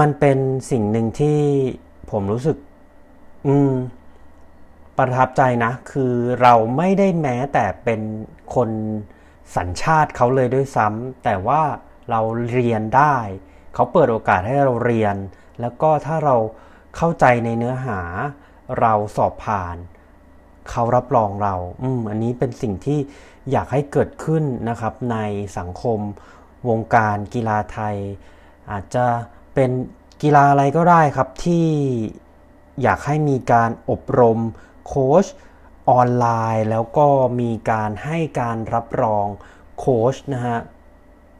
มันเป็นสิ่งหนึ่งที่ผมรู้สึก อืม ประทับใจนะ คือเราไม่ได้แม้แต่เป็นคนสัญชาติเขาเลยด้วยซ้ำแต่ว่าเราเรียนได้ เขาเปิดโอกาสให้เราเรียน แล้วก็ถ้าเราเข้าใจในเนื้อหา เราสอบผ่าน เขารับรองเรา อืม อันนี้เป็นสิ่งที่อยากให้เกิดขึ้นนะครับ ในสังคมวงการกีฬาไทย อาจจะ เป็นกีฬาอะไรก็ได้ครับที่อยากให้มีการอบรมโค้ชออนไลน์ แล้วก็มีการให้การรับรองโค้ชนะฮะ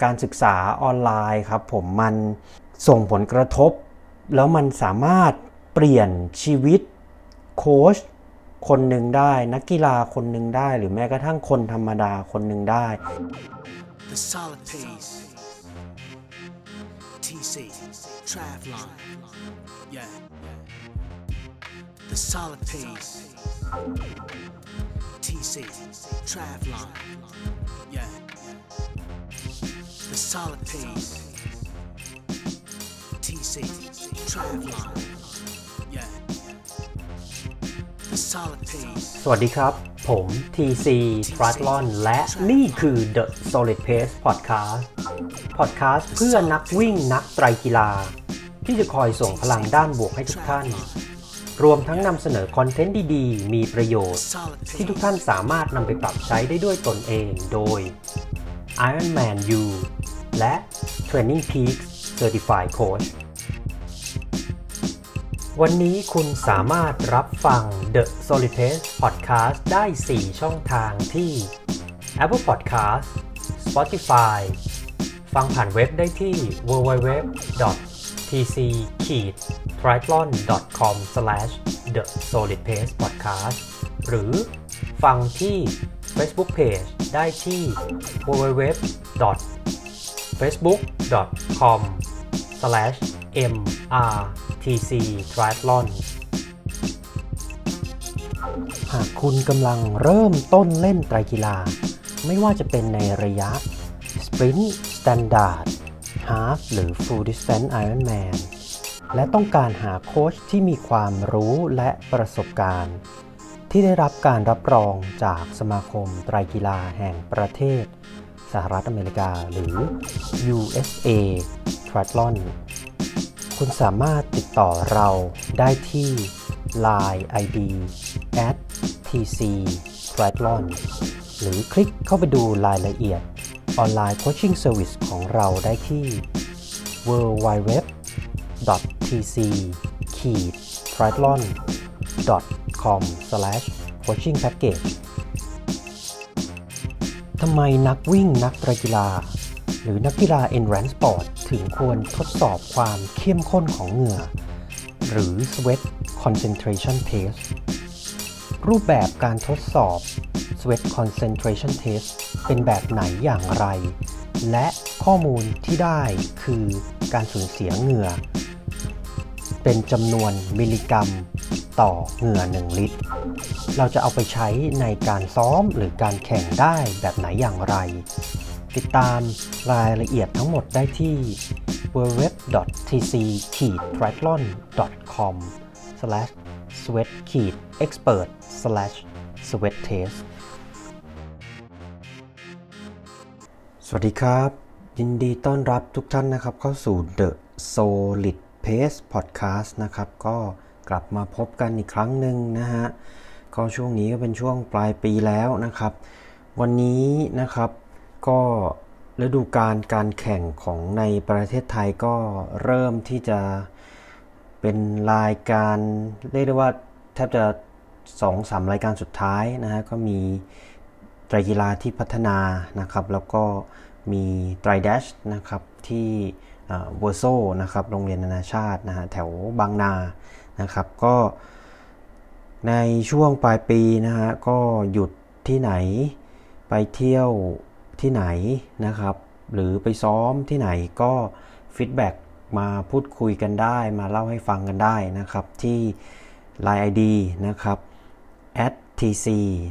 การศึกษาออนไลน์ครับผมมันส่งผลกระทบ แล้วมันสามารถเปลี่ยนชีวิตโค้ชคนหนึ่งได้ นักกีฬาคนหนึ่งได้ หรือแม้กระทั่งคนธรรมดาคนหนึ่งได้ The solid pace. TC. Travlon. Yeah. The solid pace. TC. Travlon. Yeah. The solid pace. TC. Travlon. Yeah. The solid pace. สวัสดีครับ ผม TC t r a t l o n และนี่คือ The Solid Pace Podcast Podcast เพื่อนักวิ่งนักไตรกีฬา ที่จะคอยส่งพลังด้านบวกให้ทุกท่าน รวมทั้งนำเสนอคอนเทนต์ดีๆ มีประโยชน์ ที่ทุกท่านสามารถนำไปปรับใช้ได้ด้วยตนเองโดย Ironman U และ Training Peaks Certified Coach วันนี้คุณสามารถรับฟัง The Solid Pace Podcast ได้ 4 ช่องทางที่ Apple Podcast Spotify ฟังผ่านเว็บได้ที่ www.tc-triathlon.com/the solid pace podcast หรือฟังที่ Facebook Page ได้ที่ www.facebook.com/mrtc-triathlon หากคุณกำลังเริ่มต้นเล่นไตรกีฬา ไม่ว่าจะเป็นในระยะ Sprint Standard Half หรือ Full Distance Ironman และต้องการหาโค้ชที่มีความรู้และประสบการณ์ ที่ได้รับการรับรองจากสมาคมไตรกีฬาแห่งประเทศ สหรัฐอเมริกาหรือ USA Triathlon คุณสามารถติดต่อเราได้ที่ Line ID at tc triathlon หรือคลิกเข้าไปดูรายละเอียด online coaching service ของเราได้ที่ www tc triathlon com coaching package ทำไมนักวิ่งนักกีฬา หรือนักกีฬา endurance sport ถึงควรทดสอบความเข้มข้นของเหงื่อ หรือ sweat concentration test รูปแบบการทดสอบ sweat concentration test เป็นแบบไหนอย่างไร และข้อมูลที่ได้คือการสูญเสียเหงื่อ เป็นจำนวนมิลลิกรัมต่อเหงื่อ 1 ลิตร เราจะเอาไปใช้ในการซ้อมหรือการแข่งได้แบบไหนอย่างไร ติดตามรายละเอียดทั้งหมดได้ที่ www.tc-triathlon.com วัสดีครับ ยินดีต้อนรับทุกท่านนะครับเข้าสู่ The Solid Pace Podcast นะครับ ก็กลับมาพบกันอีกครั้งหนึ่งนะฮะ ก็ช่วงนี้ก็เป็นช่วงปลายปีแล้วนะครับ วันนี้นะครับก็ฤดูการการแข่งของในประเทศไทยก็เริ่มที่จะเป็นรายการเรียกได้ว่าแทบจะ2อสามรายการสุดท้ายนะฮะก็มีไตรกีฬาที่พัฒนานะครับ แล้วก็ มีไตรแดชนะครับที่เวอร์โซนะครับโรงเรียนนานาชาตินะฮะแถวบางนานะครับก็ในช่วงปลายปีนะฮะก็หยุดที่ไหนไปเที่ยวที่ไหนนะครับหรือไปซ้อมที่ไหนก็ feedback มาพูดคุยกันได้ มาเล่าให้ฟังกันได้นะครับที่ Line ID นะครับ at tc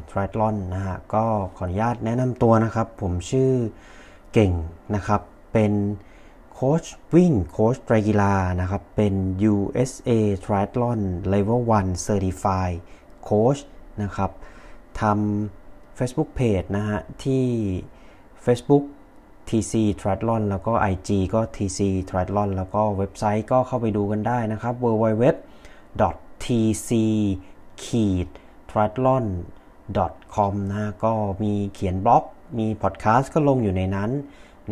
triathlon นะฮะก็ขออนุญาตแนะนำตัวนะครับ ผมชื่อ เก่งนะครับ เป็นโค้ค้ชวิ่งโค้ชไตรกีฬานะครับ เป็น USA Triathlon Level 1 Certified Coach นะครับทำ Facebook Page นะฮะ ที่ Facebook TC Triathlon แล้วก็ IG ก็ TC Triathlon แล้วก็เว็บไซต์ก็เข้าไปดูกันได้นะครับ www tc triathlon com นะก็มีเขียนบล็อก มีพอดแคสต์ก็ลงอยู่ในนั้น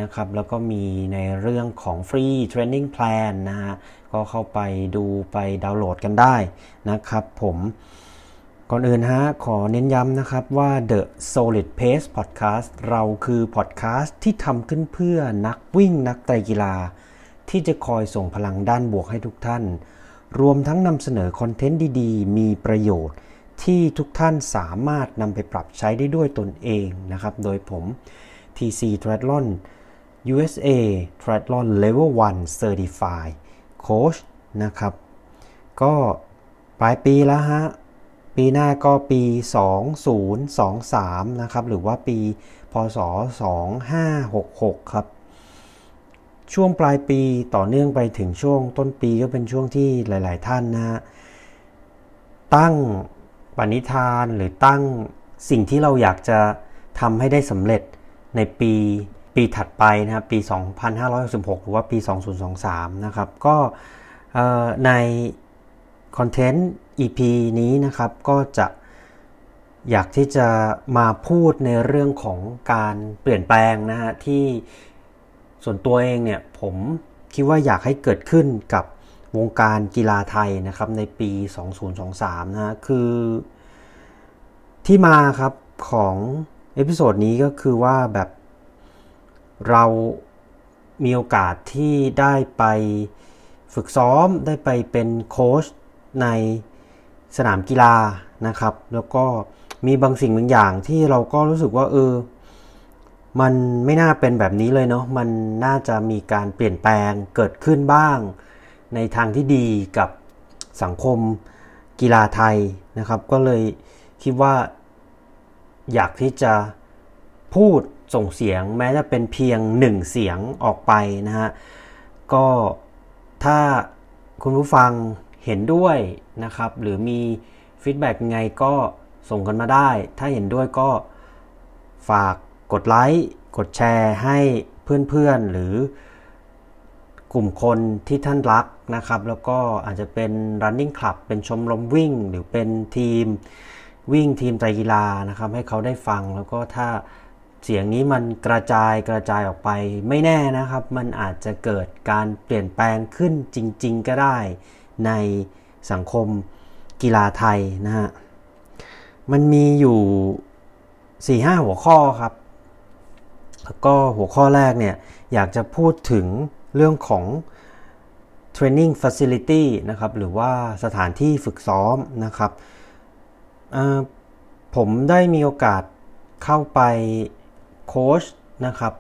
นะครับ แล้วก็มีในเรื่องของ free training plan นะฮะก็เข้าไปดูไปดาวน์โหลดกันได้นะครับผมก่อนอื่นฮะ ขอเน้นย้ำนะครับว่า The Solid Pace Podcast เราคือพอดแคสต์ที่ทำขึ้นเพื่อนักวิ่งนักไตรกีฬา ที่จะคอยส่งพลังด้านบวกให้ทุกท่าน รวมทั้งนำเสนอคอนเทนต์ดีๆ มีประโยชน์ ที่ทุกท่านสามารถนำไปปรับใช้ได้ด้วยตนเองนะครับ โดยผม TC Triathlon USA Triathlon Level 1 Certified Coach นะครับ ก็ปลายปีแล้วฮะ ปีหน้าก็ปี 2023 นะครับ หรือว่าปี พศ 2566 ครับ ช่วงปลายปีต่อเนื่องไปถึงช่วงต้นปีก็เป็นช่วงที่หลาย ๆ ท่านนะฮะตั้ง ณิธานหรือตั้งสิ่งที่เราอยากจะทำให้ได้สำเร็จในปีปีถัดไปนะครับปี 2566 หรือว่าปี 2023 นะครับ ก็ในคอนเทนต์ EP นี้นะครับก็จะอยากที่จะมาพูดในเรื่องของการเปลี่ยนแปลงนะฮะที่ส่วนตัวเองเนี่ยผมคิดว่าอยากให้เกิดขึ้นกับ วงการกีฬาไทยนะครับในปี 2023 นะคือที่มาครับของ episode นี้ก็คือว่าแบบเรามีโอกาสที่ได้ไปฝึกซ้อมได้ไปเป็นโค้ชในสนามกีฬานะครับ แล้วก็มีบางสิ่งบางอย่างที่เราก็รู้สึกว่าเออ มันไม่น่าเป็นแบบนี้เลยเนาะมันน่าจะมีการเปลี่ยนแปลงเกิดขึ้นบ้าง ในทางที่ดีกับสังคมกีฬาไทยนะครับ ก็เลยคิดว่าอยากที่จะพูดส่งเสียงแม้จะเป็นเพียงหนึ่งเสียงออกไปนะฮะก็ถ้าคุณผู้ฟังเห็นด้วยนะครับ หรือมีฟีดแบ็กไงก็ส่งกันมาได้ ถ้าเห็นด้วยก็ฝากกดไลค์กดแชร์ให้เพื่อนๆ หรือกลุ่มคนที่ท่านรัก นะครับ แล้วก็อาจจะเป็น running club เป็นชมรมวิ่ง หรือเป็นทีมวิ่งทีมไตรกีฬานะครับ ให้เขาได้ฟังแล้วก็ถ้าเสียงนี้มันกระจายกระจายออกไปไม่แน่นะครับ มันอาจจะเกิดการเปลี่ยนแปลงขึ้นจริง ๆ ก็ได้ในสังคมกีฬาไทยนะฮะมันมีอยู่ 4-5 หัวข้อครับแล้วก็หัวข้อแรกเนี่ยอยากจะพูดถึงเรื่องของ training facility นะครับหรือว่าสถานที่ฝึกซ้อมนะครับผมได้มีโอกาสเข้าไปโค้ชนะครับ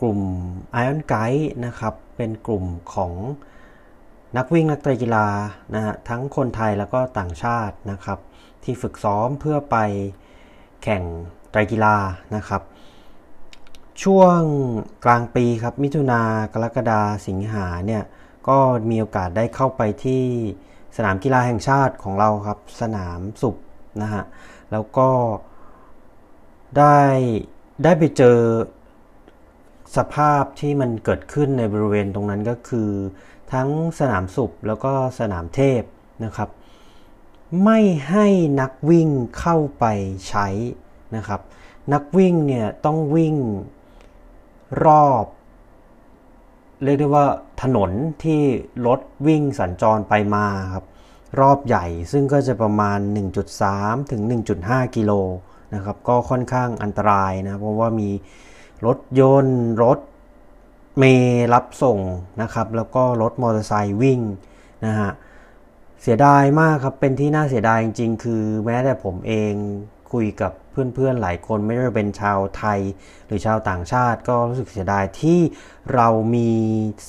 กลุ่ม Iron Guide นะครับเป็นกลุ่มของนักวิ่งนักไตรกีฬานะฮะทั้งคนไทยแล้วก็ต่างชาตินะครับที่ฝึกซ้อมเพื่อไปแข่งไตรกีฬานะครับ ช่วงกลางปีครับมิถุนากรกฎาสิงหาเนี่ย ก็มีโอกาสได้เข้าไปที่สนามกีฬาแห่งชาติของเราครับ สนามสุบนะฮะ แล้วก็ได้ได้ไปเจอสภาพที่มันเกิดขึ้นในบริเวณตรงนั้นก็คือ ทั้งสนามสุบแล้วก็สนามเทพนะครับ ไม่ให้นักวิ่งเข้าไปใช้นะครับ นักวิ่งเนี่ยต้องวิ่งรอบ เรียกได้ว่าถนนที่รถวิ่งสัญจรไปมาครับรอบใหญ่ซึ่งก็จะประมาณ 1.3 ถึง 1.5 กิโลนะครับก็ค่อนข้างอันตรายนะเพราะว่ามีรถยนต์รถเมล์รับส่งนะครับแล้วก็รถมอเตอร์ไซค์วิ่งนะฮะเสียดายมากครับเป็นที่น่าเสียดายจริงๆ คือแม้แต่ผมเองคุยกับ เพื่อนๆหลายคนไม่ว่าเป็นชาวไทย หรือชาวต่างชาติก็รู้สึกเสียดายที่เรามี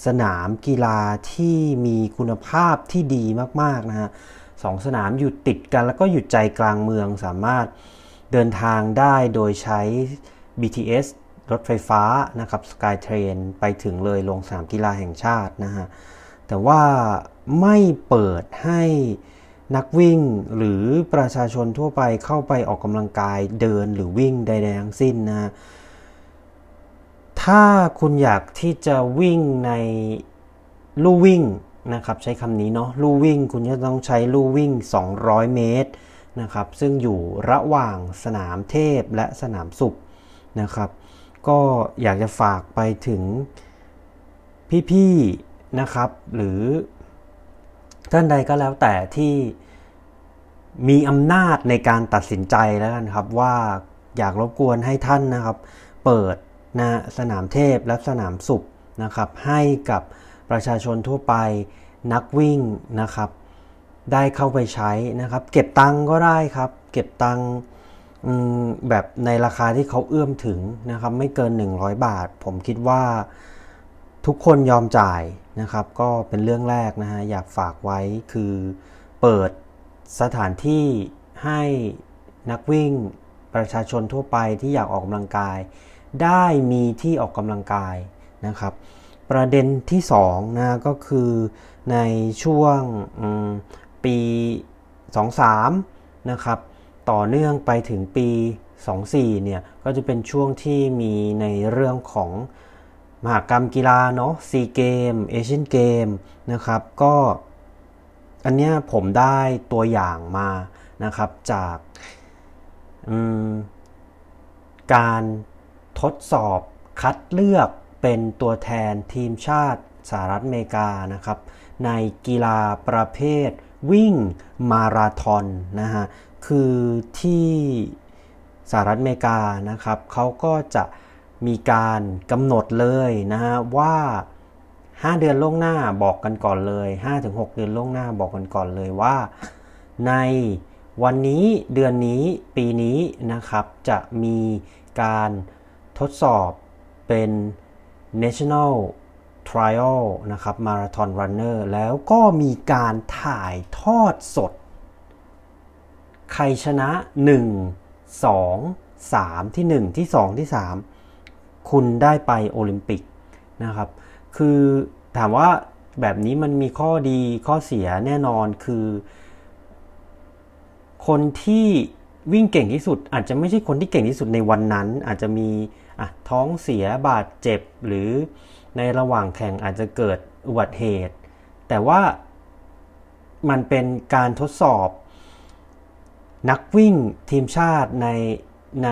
สนามกีฬาที่มีคุณภาพที่ดีมากๆนะฮะสองสนามอยู่ติดกันแล้วก็อยู่ใจกลางเมืองสามารถเดินทางได้โดยใช้ BTS รถไฟฟ้านะครับสกายเทรนไปถึงเลยลงสนามกีฬาแห่งชาตินะฮะแต่ว่าไม่เปิดให้ นักวิ่งหรือประชาชนทั่วไปเข้าไปออกกำลังกายเดินหรือวิ่งใดๆทั้งสิ้นนะถ้าคุณอยากที่จะวิ่งในลู่วิ่งนะครับใช้คำนี้เนาะลู่วิ่งคุณจะต้องใช้ลู่วิ่ง 200 เมตรนะครับซึ่งอยู่ระหว่างสนามเทพและสนามสุขนะครับก็อยากจะฝากไปถึงพี่ๆนะครับหรือ ท่านใดก็แล้วแต่ที่มีอำนาจในการตัดสินใจแล้วกันครับ ว่าอยากรบกวนให้ท่านนะครับ เปิดนะสนามเทพและสนามสุขนะครับ ให้กับประชาชนทั่วไปนักวิ่งนะครับ ได้เข้าไปใช้นะครับ เก็บตังก็ได้ครับ เก็บตังแบบในราคาที่เขาเอื้อมถึงนะครับ ไม่เกิน 100 บาท ผมคิดว่า ทุกคนยอมจ่ายนะครับ ก็เป็นเรื่องแรกนะฮะอยากฝากไว้คือเปิดสถานที่ให้นักวิ่งประชาชนทั่วไปที่อยากออกกำลังกาย ได้มีที่ออกกำลังกายนะครับ ประเด็นที่2นะก็คือในช่วงปี 23 นะครับ ต่อเนื่องไปถึงปี 24 เนี่ยก็จะเป็นช่วงที่มีในเรื่องของ มหากรรมกีฬาเนาะซีเกมเอเชียนเกมนะครับ ก็อันเนี้ยผมได้ตัวอย่างมานะครับจากการทดสอบคัดเลือกเป็นตัวแทนทีมชาติสหรัฐอเมริกานะครับ ในกีฬาประเภทวิ่งมาราธอนนะฮะคือที่สหรัฐอเมริกานะครับเขาก็จะ มีการกำหนดเลยนะฮะว่า 5 เดือนล่วงหน้าบอกกันก่อนเลย 5-6 เดือนล่วงหน้าบอกกันก่อนเลยว่า ในวันนี้เดือนนี้ปีนี้นะครับจะมีการทดสอบเป็น national trial นะครับ marathon runner แล้วก็มีการถ่ายทอดสด ใครชนะ 1 2 3 ที่ 1 ที่ 2 ที่ 3 คุณได้ไปโอลิมปิกนะครับ คือถามว่าแบบนี้มันมีข้อดีข้อเสียแน่นอนคือ คนที่วิ่งเก่งที่สุด อาจจะไม่ใช่คนที่เก่งที่สุดในวันนั้น อาจจะมีะท้องเสียบาดเจ็บ หรือในระหว่างแข่งอาจจะเกิดอุบัติเหตุ แต่ว่ามันเป็นการทดสอบ นักวิ่งทีมชาติในใน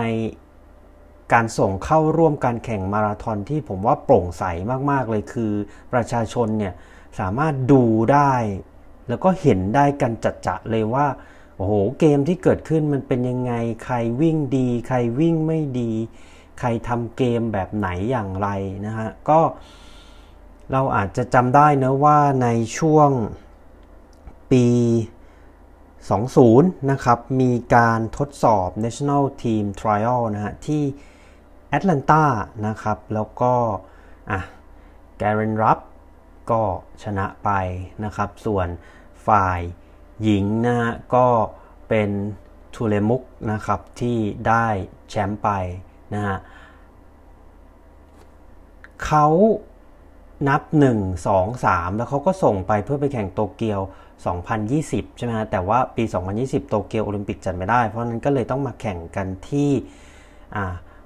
การส่งเข้าร่วมการแข่งมาราธอนที่ผมว่าโปร่งใสมาก ๆ เลยคือ ประชาชนเนี่ยสามารถดูได้ แล้วก็เห็นได้กันจัดจะเลยว่าโอ้โหเกมที่เกิดขึ้นมันเป็นยังไง ใครวิ่งดี ใครวิ่งไม่ดี ใครทำเกมแบบไหนอย่างไรนะฮะก็เราอาจจะจำได้นะว่าในช่วงปี 20 นะครับ มีการทดสอบ National Team Trial นะฮะที่ ตแลนตานะครับ แล้วก็อะแกเรนรับก็ชนะไปนะครับ ส่วนฝ่ายหญิงนะฮะก็เป็นทูเลมุกนะครับที่ได้แชมป์ไปนะฮะเขานับ 1 2 3 แล้วเขาก็ส่งไปเพื่อไปแข่งโตเกียว 2020 ใช่ไหมฮะแต่ว่าปี 2020 โตเกียวโอลิมปิกจัดไม่ได้ เพราะนั้นก็เลยต้องมาแข่งกันที่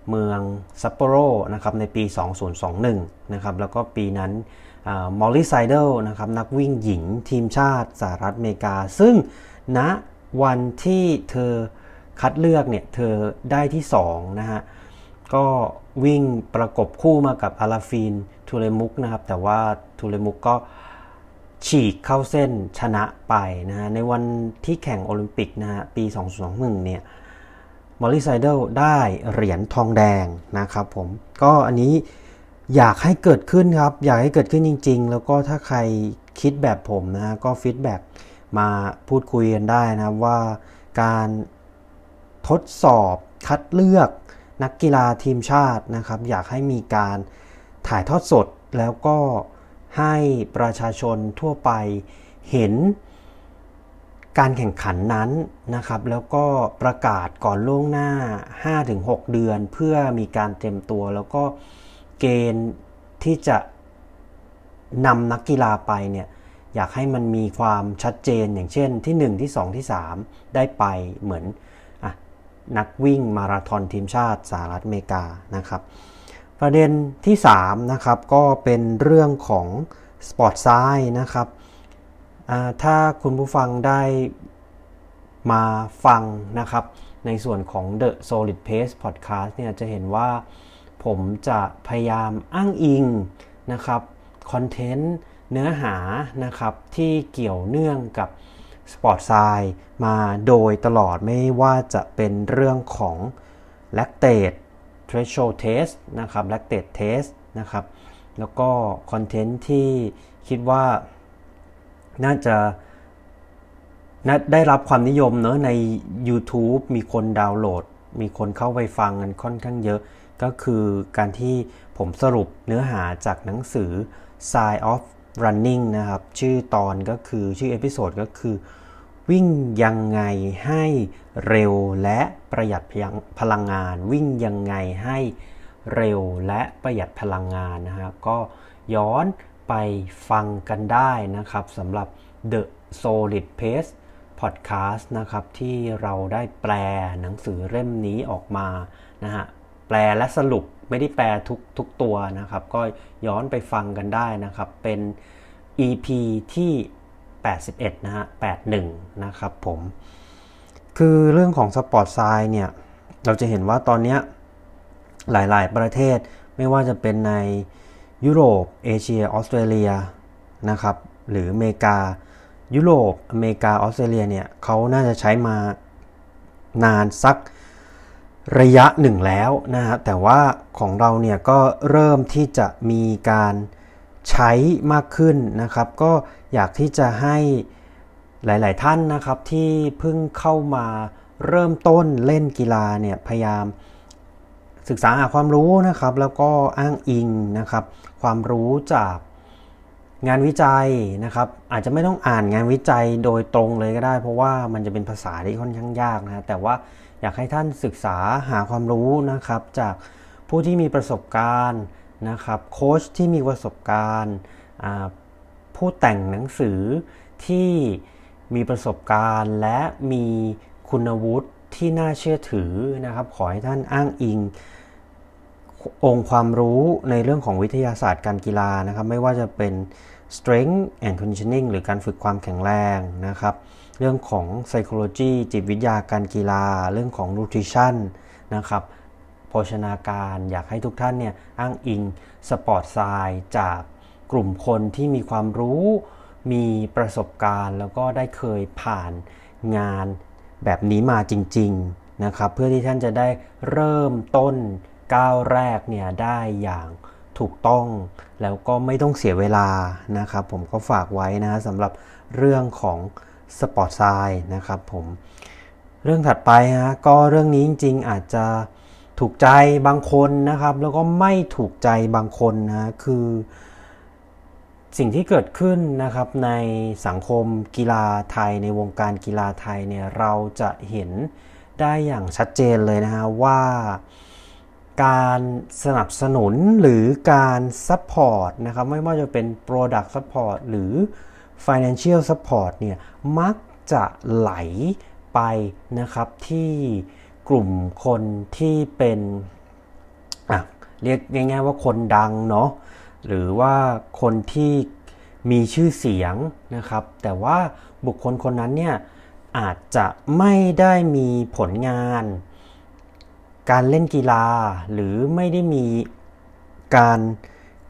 เมืองซัปโปโรนะครับในปี 2021 นะครับแล้วก็ปีนั้นมอลลี่ไซเดลนะครับนักวิ่งหญิงทีมชาติสหรัฐอเมริกา ซึ่งณนะวันที่เธอคัดเลือกเนี่ยเธอได้ที่2นะฮะก็วิ่งประกบคู่มากับ Aliphine Tuliamuk นะครับแต่ว่า Tuliamuk ก็ฉีกเข้าเส้นชนะไปนะฮะในวันที่แข่งโอลิมปิกนะฮะปี 2021 เนี่ย Molly Seidel ได้เหรียญทองแดงนะครับผมก็อันนี้อยากให้เกิดขึ้นครับ อยากให้เกิดขึ้นจริง ๆ แล้วก็ถ้าใครคิดแบบผมนะก็ฟีดแบ็กมาพูดคุยกันได้นะว่าการทดสอบคัดเลือกนักกีฬาทีมชาตินะครับ อยากให้มีการถ่ายทอดสดแล้วก็ให้ประชาชนทั่วไปเห็น การแข่งขันนั้นนะครับแล้วก็ประกาศก่อนล่วงหน้า 5-6 เดือน เพื่อมีการเตรียมตัวแล้วก็เกณฑ์ที่จะนำนักกีฬาไปเนี่ยอยากให้มันมีความชัดเจนอย่างเช่นที่ 1 ที่ 2 ที่ 3 ได้ไปเหมือนอนักวิ่งมาราธอนทีมชาติสหรัฐอเมริกานะครับ ประเด็นที่3นะครับก็เป็นเรื่องของสปอร์ตไซน์นะครับ ถ้าคุณผู้ฟังได้มาฟังนะครับ ในส่วนของ The Solid Pace Podcast เนี่ยจะเห็นว่าผมจะพยายามอ้างอิงนะครับคอนเทนต์เนื้อหานะครับที่เกี่ยวเนื่องกับ sport science มาโดยตลอดไม่ว่าจะเป็นเรื่องของ lactate threshold test นะครับ lactate test นะครับ แล้วก็คอนเทนต์ที่คิดว่า น่าจะได้รับความนิยมเนอะใน YouTube มีคนดาวน์โหลด มีคนเข้าไปฟังกันค่อนข้างเยอะ ก็คือการที่ผมสรุปเนื้อหาจากหนังสือ Science of Running นะครับ ชื่อตอนก็คือชื่อ episode ก็คือ วิ่งยังไงให้เร็วและประหยัดพลังงาน วิ่งยังไงให้เร็วและประหยัดพลังงานนะครับ ก็ย้อน ไปฟังกันได้นะครับสำหรับ The Solid Pace Podcast นะครับที่เราได้แปลหนังสือเล่มนี้ออกมานะฮะแปลและสรุปไม่ได้แปลทุกทุกตัวนะครับ ก็ย้อนไปฟังกันได้นะครับ เป็น EP ที่ 81 นะฮะ 81 นะครับผม คือเรื่องของสปอร์ตไซน์เนี่ย เราจะเห็นว่าตอนนี้หลาย ๆ ประเทศไม่ว่าจะเป็นใน ยุโรป เอเชีย ออสเตรเลียนะครับ หรืออเมริกา ยุโรป อเมริกา ออสเตรเลียเนี่ยเขาน่าจะใช้มานานสักระยะหนึ่งแล้วนะฮะ แต่ว่าของเราเนี่ยก็เริ่มที่จะมีการใช้มากขึ้นนะครับ ก็อยากที่จะให้หลาย ๆ ท่านนะครับที่เพิ่งเข้ามาเริ่มต้นเล่นกีฬาเนี่ยพยายาม ศึกษาหาความรู้นะครับ แล้วก็อ้างอิงนะครับ ความรู้จากงานวิจัยนะครับ อาจจะไม่ต้องอ่านงานวิจัยโดยตรงเลยก็ได้ เพราะว่ามันจะเป็นภาษาที่ค่อนข้างยากนะแต่ว่าอยากให้ท่านศึกษาหาความรู้นะครับ จากผู้ที่มีประสบการณ์นะครับโค้ชที่มีประสบการณ์ผู้แต่งหนังสือที่มีประสบการณ์และมีคุณวุฒิที่น่าเชื่อถือนะครับ ขอให้ท่านอ้างอิง องค์ความรู้ในเรื่องของวิทยาศาสตร์การกีฬานะครับ ไม่ว่าจะเป็น strength and conditioning หรือการฝึกความแข็งแรงนะครับ เรื่องของ psychology จิตวิทยาการกีฬา เรื่องของ nutrition นะครับโภชนาการอยากให้ทุกท่านเนี่ยอ้างอิงsport science จากกลุ่มคนที่มีความรู้ มีประสบการณ์ แล้วก็ได้เคยผ่านงานแบบนี้มาจริง ๆ นะครับ เพื่อที่ท่านจะได้เริ่มต้น ก้าวแรกเนี่ยได้อย่างถูกต้อง แล้วก็ไม่ต้องเสียเวลานะครับ ผมก็ฝากไว้นะสำหรับเรื่องของ sport science นะครับผมเรื่องถัดไปฮะก็เรื่องนี้จริง ๆ อาจจะถูกใจบางคนนะครับ แล้วก็ไม่ถูกใจบางคนนะคือสิ่งที่เกิดขึ้นนะครับในสังคมกีฬาไทยในวงการกีฬาไทยเนี่ยเราจะเห็นได้อย่างชัดเจนเลยนะฮะว่า การสนับสนุนหรือการ support นะครับไม่ว่าจะเป็น Product Support หรือ Financial Support เนี่ยมักจะไหลไปนะครับที่กลุ่มคนที่เป็นอะเรียกง่ายๆว่าคนดังเนาะหรือว่าคนที่มีชื่อเสียงนะครับ แต่ว่าบุคคลคนนั้นเนี่ยอาจจะไม่ได้มีผลงาน การเล่นกีฬาหรือไม่ได้มีการ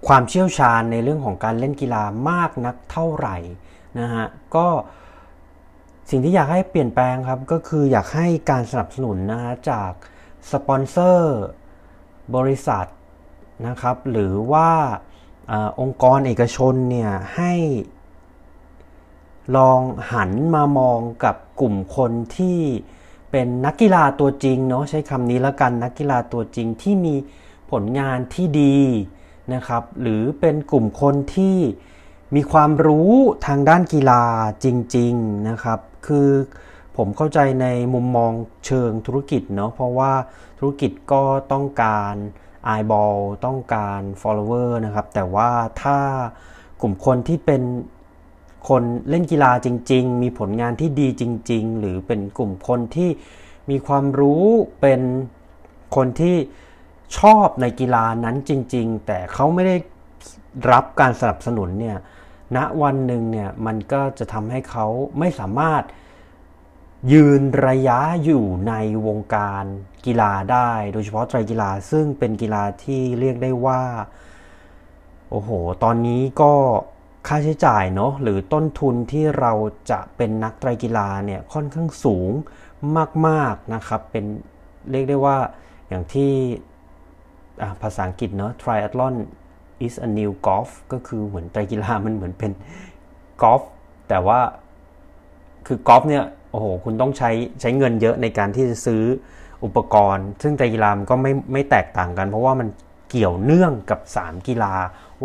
ความเชี่ยวชาญในเรื่องของการเล่นกีฬามากนักเท่าไหร่นะฮะก็สิ่งที่อยากให้เปลี่ยนแปลงครับก็คืออยากให้การสนับสนุนนะฮะจากสปอนเซอร์บริษัทนะครับหรือว่าอองค์กรเอกชนเนี่ยให้ลองหันมามองกับกลุ่มคนที่ เป็นนักกีฬาตัวจริงเนาะใช้คำนี้แล้วกันนักกีฬาตัวจริงที่มีผลงานที่ดีนะครับหรือเป็นกลุ่มคนที่มีความรู้ทางด้านกีฬาจริงๆนะครับ คือผมเข้าใจในมุมมองเชิงธุรกิจเนาะเพราะว่าธุรกิจก็ต้องการ eyeball ต้องการ follower นะครับ แต่ว่าถ้ากลุ่มคนที่เป็น คนเล่นกีฬาจริง ๆ มีผลงานที่ดีจริง ๆ หรือเป็นกลุ่มคนที่มีความรู้เป็นคนที่ชอบในกีฬานั้นจริง ๆ แต่เขาไม่ได้รับการสนับสนุนเนี่ยณวันหนึ่งเนี่ยมันก็จะทำให้เขาไม่สามารถยืนระยะอยู่ในวงการกีฬาได้ โดยเฉพาะไตรกีฬาซึ่งเป็นกีฬาที่เรียกได้ว่า โอ้โห ตอนนี้ก็ ค่าใช้จ่ายเนาะหรือต้นทุนที่เราจะเป็นนักไตรกีฬาเนี่ยค่อนข้างสูงมากๆนะครับเป็นเรียกได้ว่าอย่างที่ภาษาอังกฤษเนาะ triathlon is a new golf ก็คือเหมือนไตรกีฬามันเหมือนเป็นกอล์ฟแต่ว่าคือกอล์ฟเนี่ยโอ้โหคุณต้องใช้ใช้เงินเยอะในการที่จะซื้ออุปกรณ์ ซึ่งไตรกีฬามันก็ไม่ไม่แตกต่างกัน เพราะว่ามันเกี่ยวเนื่องกับ 3 กีฬา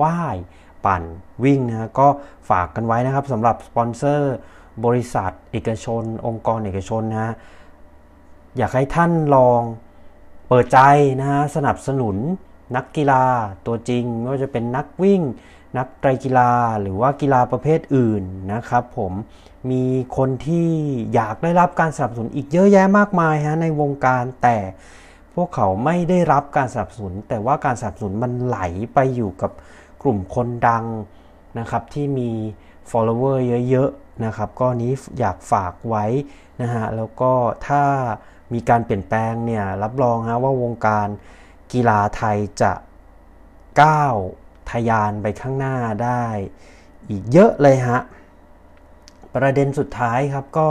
ว่าย ปั่นวิ่งนะก็ฝากกันไว้นะครับสำหรับสปอนเซอร์ บริษัทเอกชน องค์กรเอกชนนะอยากให้ท่านลองเปิดใจนะฮะสนับสนุนนักกีฬาตัวจริง ไม่ว่าจะเป็นนักวิ่ง นักไตรกีฬาหรือว่ากีฬาประเภทอื่นนะครับผมมีคนที่อยากได้รับการสนับสนุนอีกเยอะแยะมากมายฮะในวงการแต่พวกเขาไม่ได้รับการสนับสนุน แต่ว่าการสนับสนุนมันไหลไปอยู่กับ กลุ่มคนดังนะครับที่มี follower เยอะๆนะครับก็นี้อยากฝากไว้นะฮะแล้วก็ถ้ามีการเปลี่ยนแปลงเนี่ยรับรองฮะว่าวงการกีฬาไทยจะก้าวทยานไปข้างหน้าได้อีกเยอะเลยฮะประเด็นสุดท้ายครับก็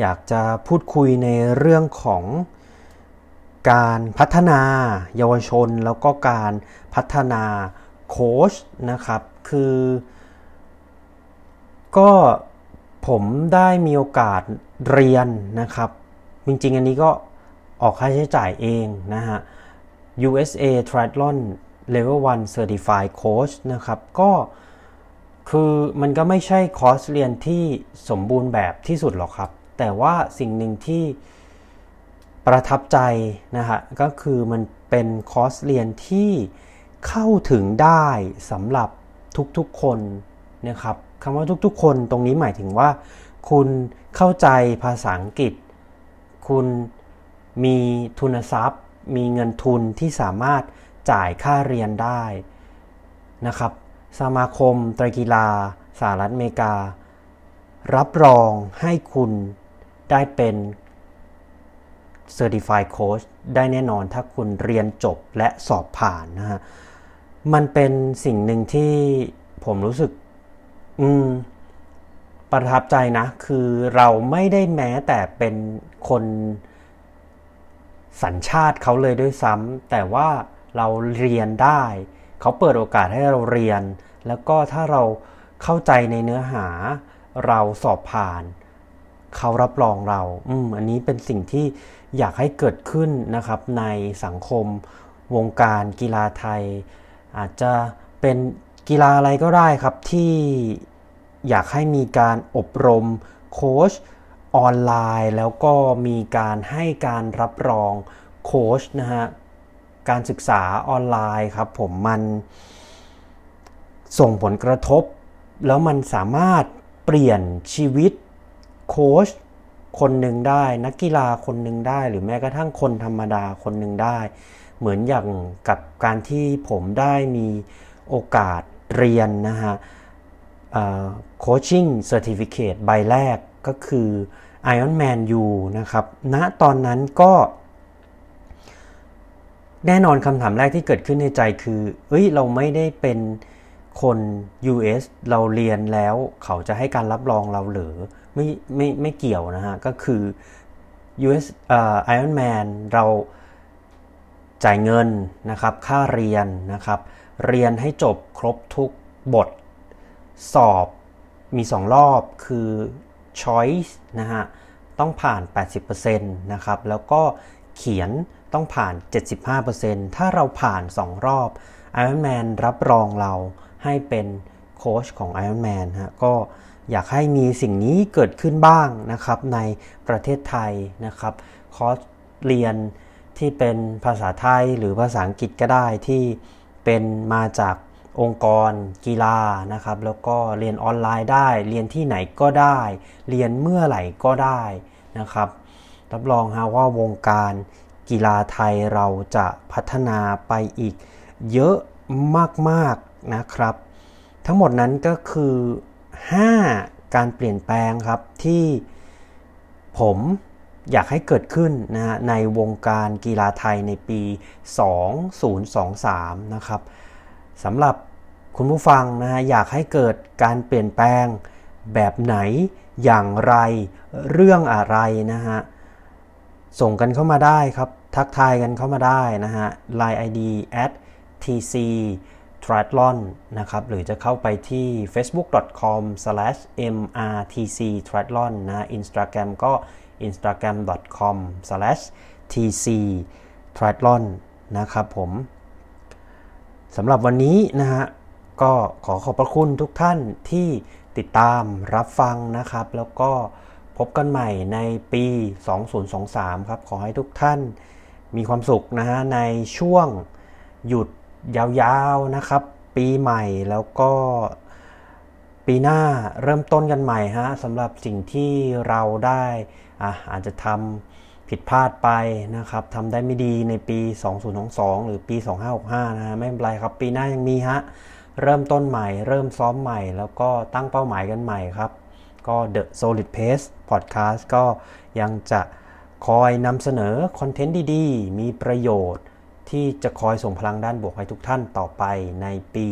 อยากจะพูดคุยในเรื่องของการพัฒนาเยาวชน แล้วก็การพัฒนา โค้ชนะครับ คือ ก็ผมได้มีโอกาสเรียนนะครับ จริงๆ อันนี้ก็ออกค่าใช้จ่ายเองนะฮะ USA Triathlon Level 1 Certified Coach นะครับ ก็คือมันก็ไม่ใช่คอร์สเรียนที่สมบูรณ์แบบที่สุดหรอกครับ แต่ว่าสิ่งหนึ่งที่ประทับใจนะฮะก็คือมันเป็นคอร์สเรียนที่ เข้าถึงได้สำหรับทุกๆคนนะครับคำว่าทุกๆ คนตรงนี้หมายถึงว่า คุณเข้าใจภาษาอังกฤษ คุณมีทุนทรัพย์ มีเงินทุนที่สามารถจ่ายค่าเรียนได้นะครับ สมาคมไตรกีฬาสหรัฐอเมริกา รับรองให้คุณได้เป็น Certified Coach ได้แน่นอนถ้าคุณเรียนจบและสอบผ่านนะฮะ มันเป็นสิ่งหนึ่งที่ผมรู้สึก อืม ประทับใจนะ คือเราไม่ได้แม้แต่เป็นคนสัญชาติเขาเลยด้วยซ้ำแต่ว่าเราเรียนได้ เขาเปิดโอกาสให้เราเรียน แล้วก็ถ้าเราเข้าใจในเนื้อหา เราสอบผ่าน เขารับรองเรา อืม อันนี้เป็นสิ่งที่อยากให้เกิดขึ้นนะครับ ในสังคมวงการกีฬาไทย อาจจะเป็นกีฬาอะไรก็ได้ครับที่อยากให้มีการอบรมโค้ชออนไลน์ แล้วก็มีการให้การรับรองโค้ชนะฮะการศึกษาออนไลน์ครับผมมันส่งผลกระทบ แล้วมันสามารถเปลี่ยนชีวิตโค้ชคนหนึ่งได้ นักกีฬาคนหนึ่งได้ หรือแม้กระทั่งคนธรรมดาคนหนึ่งได้ เหมือนอย่างกับการที่ผมได้มีโอกาสเรียนนะฮะ coaching certificate ใบแรกก็คือ Ironman U นะครับณตอนนั้นก็ แน่นอนคำถามแรกที่เกิดขึ้นในใจคือ เอ้ย เราไม่ได้เป็นคน US เราเรียนแล้วเขาจะให้การรับรองเราหรือไม่ไม่ไม่เกี่ยวนะฮะ ก็คือ US เอ่อ Iron Man เรา จ่ายเงินนะครับ ค่าเรียนนะครับ เรียนให้จบครบทุกบท สอบมี 2 รอบคือ Choice นะฮะ ต้องผ่าน 80%นะครับ แล้วก็เขียนต้องผ่าน 75%ถ้าเราผ่าน 2 รอบ Ironman รับรองเราให้เป็นโค้ชของ Ironman ฮะ ก็อยากให้มีสิ่งนี้เกิดขึ้นบ้างนะครับ ในประเทศไทยนะครับ คอร์สเรียน ที่เป็นภาษาไทยหรือภาษาอังกฤษก็ได้ที่เป็นมาจากองค์กรกีฬานะครับ แล้วก็เรียนออนไลน์ได้ เรียนที่ไหนก็ได้ เรียนเมื่อไหร่ก็ได้นะครับ รับรองฮะว่าวงการกีฬาไทยเราจะพัฒนาไปอีกเยอะมากๆนะครับ ทั้งหมดนั้นก็คือ 5 การเปลี่ยนแปลงครับที่ผม อยากให้เกิดขึ้นนะฮะในวงการกีฬาไทยในปี 2023 นะครับสำหรับคุณผู้ฟังนะฮะอยากให้เกิดการเปลี่ยนแปลงแบบไหนอย่างไรเรื่องอะไรนะฮะส่งกันเข้ามาได้ครับ ทักทายกันเข้ามาได้นะฮะ line ID at tc triathlon นะครับ หรือจะเข้าไปที่ facebook.com/mrtc triathlon นะ Instagram ก็ instagram.com/tc triathlon นะครับผมสำหรับวันนี้นะฮะก็ขอขอบพระคุณทุกท่านที่ติดตามรับฟังนะครับ แล้วก็พบกันใหม่ในปี 2023 ครับ ขอให้ทุกท่านมีความสุขนะฮะในช่วงหยุดยาวๆนะครับ ปีใหม่แล้วก็ปีหน้าเริ่มต้นกันใหม่ฮะสำหรับสิ่งที่เราได้ อาจจะทำผิดพลาดไปนะครับทำได้ไม่ดีในปี 2022 หรือปี 2565นะฮะไม่เป็นไรครับ ปีหน้ายังมีฮะ เริ่มต้นใหม่ เริ่มซ้อมใหม่ แล้วก็ตั้งเป้าหมายกันใหม่ครับ ก็ The Solid Pace Podcast ก็ยังจะคอยนำเสนอคอนเทนต์ดีๆ มีประโยชน์ที่จะคอยส่งพลังด้านบวกให้ทุกท่านต่อไปในปี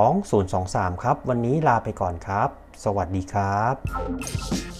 2023 ครับ วันนี้ลาไปก่อนครับ สวัสดีครับ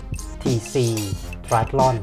tc triathlon